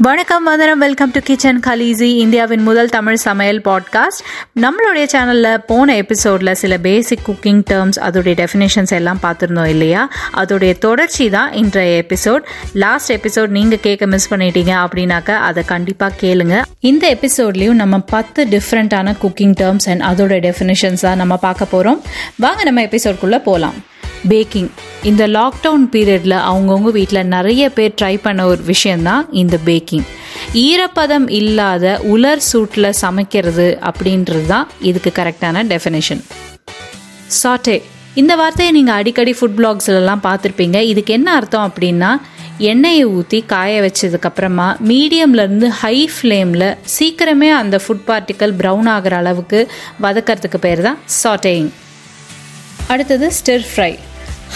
வணக்கம் வந்தனம் welcome to kitchen Khaleesi இந்தியாவின் முதல் தமிழ் சமையல் பாட்காஸ்ட் நம்மளுடைய சேனலில் போன எபிசோடில் சில பேசிக் குக்கிங் டேர்ம்ஸ் அதோடைய டெஃபினேஷன்ஸ் எல்லாம் பார்த்துருந்தோம் இல்லையா? அதோடைய தொடர்ச்சி தான் இன்றைய எபிசோட் லாஸ்ட் எபிசோட் நீங்கள் கேட்க மிஸ் பண்ணிட்டீங்க அப்படின்னாக்க அதை கண்டிப்பாக கேளுங்க. இந்த எபிசோட்லேயும் நம்ம பத்து டிஃப்ரெண்ட்டான குக்கிங் டேர்ம்ஸ் அண்ட் அதோட டெஃபினேஷன்ஸ் தான் நம்ம பார்க்க போகிறோம் வாங்க நம்ம எபிசோட்குள்ளே போகலாம் பேக்கிங் இந்த லாக்டவுன் பீரியடில் அவங்கவுங்க வீட்டில் நிறைய பேர் ட்ரை பண்ண ஒரு விஷயந்தான் இந்த பேக்கிங் ஈரப்பதம் இல்லாத உலர் சூட்டில் சமைக்கிறது அப்படின்றது தான் இதுக்கு கரெக்டான டெஃபினேஷன் சாட்டே இந்த வார்த்தையை நீங்கள் அடிக்கடி ஃபுட் பிளாக்ஸ்லலாம் பார்த்துருப்பீங்க. இதுக்கு என்ன அர்த்தம் அப்படின்னா எண்ணெயை ஊற்றி காய வச்சதுக்கப்புறமா மீடியம்லேருந்து ஹை ஃப்ளேமில் சீக்கிரமே அந்த ஃபுட் பார்ட்டிக்கல் ப்ரௌன் ஆகிற அளவுக்கு வதக்கிறதுக்கு பேர் தான் சாட்டேயிங் அடுத்தது ஸ்டிர் ஃப்ரை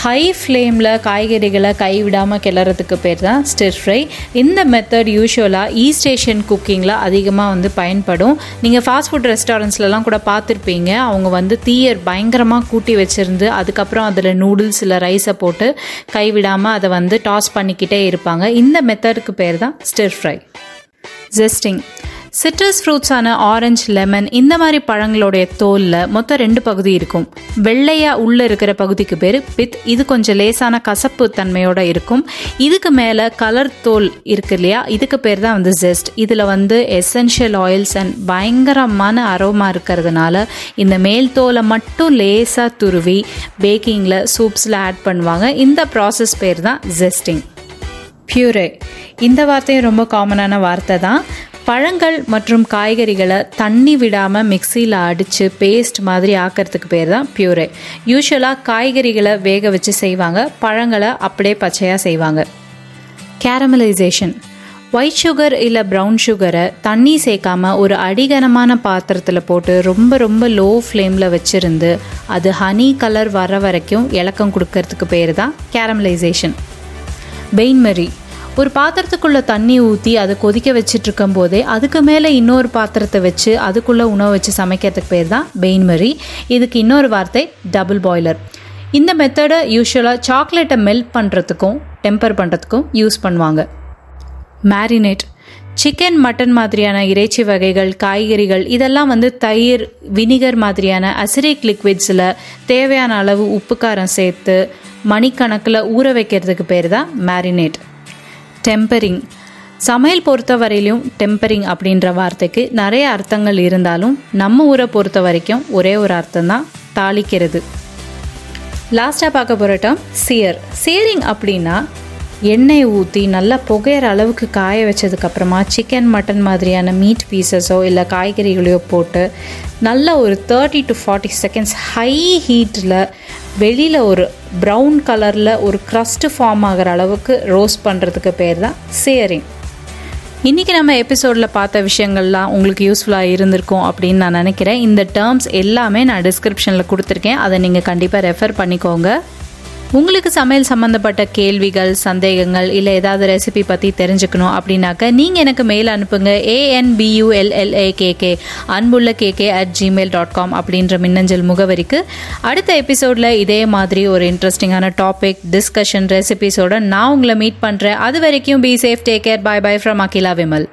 ஹை ஃப்ளேமில் காய்கறிகளை கைவிடாமல் கிளறதுக்கு பேர் தான் ஸ்டிர் ஃப்ரை இந்த மெத்தட் யூஸ்வலாக ஈஸ்ட் ஏஷியன் குக்கிங்கில் அதிகமாக வந்து பயன்படும். நீங்கள் ஃபாஸ்ட் ஃபுட் ரெஸ்டாரண்ட்ஸ்லலாம் கூட பார்த்துருப்பீங்க. அவங்க வந்து தீயர் பயங்கரமாக கூட்டி வச்சுருந்து அதுக்கப்புறம் அதில் நூடுல்ஸ் இல்லை ரைஸை போட்டு கைவிடாமல் அதை வந்து டாஸ் பண்ணிக்கிட்டே இருப்பாங்க. இந்த மெத்தடுக்கு பேர் தான் ஸ்டிர் ஃப்ரை ஜெஸ்டிங் சிட்ரஸ் ஃப்ரூட்ஸான ஆரஞ்சு லெமன் இந்த மாதிரி பழங்களுடைய தோலில் மொத்தம் ரெண்டு பகுதி இருக்கும். வெள்ளையாக உள்ளே இருக்கிற பகுதிக்கு பேர் பித். இது கொஞ்சம் லேசான கசப்பு தன்மையோட இருக்கும். இதுக்கு மேலே கலர் தோல் இருக்கு இல்லையா? இதுக்கு பேர் தான் வந்து ஜெஸ்ட் இதில் வந்து எசென்ஷியல் ஆயில்ஸ் அண்ட் பயங்கரமான அரோமா இருக்கிறதுனால இந்த மேல் தோலை மட்டும் லேசாக துருவி பேக்கிங்கில் சூப்ஸில் ஆட் பண்ணுவாங்க. இந்த ப்ராசஸ் பேர் தான் ஜெஸ்டிங் பியூரே இந்த வார்த்தையும் ரொம்ப காமனான வார்த்தை தான். பழங்கள் மற்றும் காய்கறிகளை தண்ணி விடாமல் மிக்சியில் அடித்து பேஸ்ட் மாதிரி ஆக்கிறதுக்கு பேர் தான் பியூரே யூஸ்வலாக காய்கறிகளை வேக வச்சு செய்வாங்க. பழங்களை அப்படியே பச்சையாக செய்வாங்க. கேரமலைசேஷன் ஒயிட் சுகர் இல்லை ப்ரௌன் சுகரை தண்ணி சேர்க்காம ஒரு அடிகனமான பாத்திரத்தில் போட்டு ரொம்ப ரொம்ப லோ ஃப்ளேமில் வச்சுருந்து அது ஹனி கலர் வர வரைக்கும் இலக்கம் கொடுக்கறதுக்கு பேர் தான் கேரமலைசேஷன் பெயின்மரி ஒரு பாத்திரத்துக்குள்ளே தண்ணி ஊற்றி அதை கொதிக்க வச்சுட்டு இருக்கும் போதே அதுக்கு மேலே இன்னொரு பாத்திரத்தை வச்சு அதுக்குள்ளே உணவு வச்சு சமைக்கிறதுக்கு பேர் தான் பெயின்மரி இதுக்கு இன்னொரு வார்த்தை டபுள் பாய்லர் இந்த மெத்தடை யூஸ்வலாக சாக்லேட்டை மெல்ட் பண்ணுறதுக்கும் டெம்பர் பண்ணுறதுக்கும் யூஸ் பண்ணுவாங்க. மேரினேட் சிக்கன் மட்டன் மாதிரியான இறைச்சி வகைகள் காய்கறிகள் இதெல்லாம் வந்து தயிர் வினிகர் மாதிரியான அசிரிக் லிக்விட்ஸில் தேவையான அளவு உப்பு காரம் சேர்த்து மணிக்கணக்கில் ஊற வைக்கிறதுக்கு பேர் தான் மேரினேட் டெம்பரிங் சமையல் பொறுத்த வரையிலும் டெம்பரிங் அப்படின்ற வார்த்தைக்கு நிறைய அர்த்தங்கள் இருந்தாலும் நம்ம ஊரை பொறுத்த வரைக்கும் ஒரே ஒரு அர்த்தம் தான் தாளிக்கிறது. லாஸ்ட்டாக பார்க்க போகிற டேர்ம் சியர் சியரிங் அப்படின்னா எண்ணெய் ஊற்றி நல்லா புகையிற அளவுக்கு காய வச்சதுக்கப்புறமா சிக்கன் மட்டன் மாதிரியான மீட் பீசஸோ இல்லை காய்கறிகளையோ போட்டு நல்ல ஒரு thirty to forty seconds high ஹீட்டில் வெளியில் ஒரு ப்ரௌன் கலரில் ஒரு க்ரஸ்ட் ஃபார்ம் ஆகிற அளவுக்கு ரோஸ்ட் பண்ணுறதுக்கு பேர் தான் சேரிங் இன்றைக்கி நம்ம எபிசோடில் பார்த்த விஷயங்கள்லாம் உங்களுக்கு யூஸ்ஃபுல்லாக இருந்திருக்கும் அப்படின்னு நான் நினைக்கிறேன். இந்த டேர்ம்ஸ் எல்லாமே நான் டிஸ்கிரிப்ஷனில் கொடுத்துருக்கேன். அதை நீங்கள் கண்டிப்பாக ரெஃபர் பண்ணிக்கோங்க. உங்களுக்கு சமையல் சம்மந்தப்பட்ட கேள்விகள் சந்தேகங்கள் இல்லை ஏதாவது ரெசிபி பற்றி தெரிஞ்சுக்கணும் அப்படின்னாக்க நீங்கள் எனக்கு மெயில் அனுப்புங்க. ஏஎன்பியூஎல்எல்ஏகேகே அன்புள்ள KK at Gmail dot com அப்படின்ற மின்னஞ்சல் முகவரிக்கு. அடுத்த எபிசோடில் இதே மாதிரி ஒரு இன்ட்ரெஸ்டிங்கான டாபிக் டிஸ்கஷன் ரெசிபிஸோட நான் உங்களை மீட் பண்ணுறேன் அது வரைக்கும் be safe take care bye bye from Akila Vimal.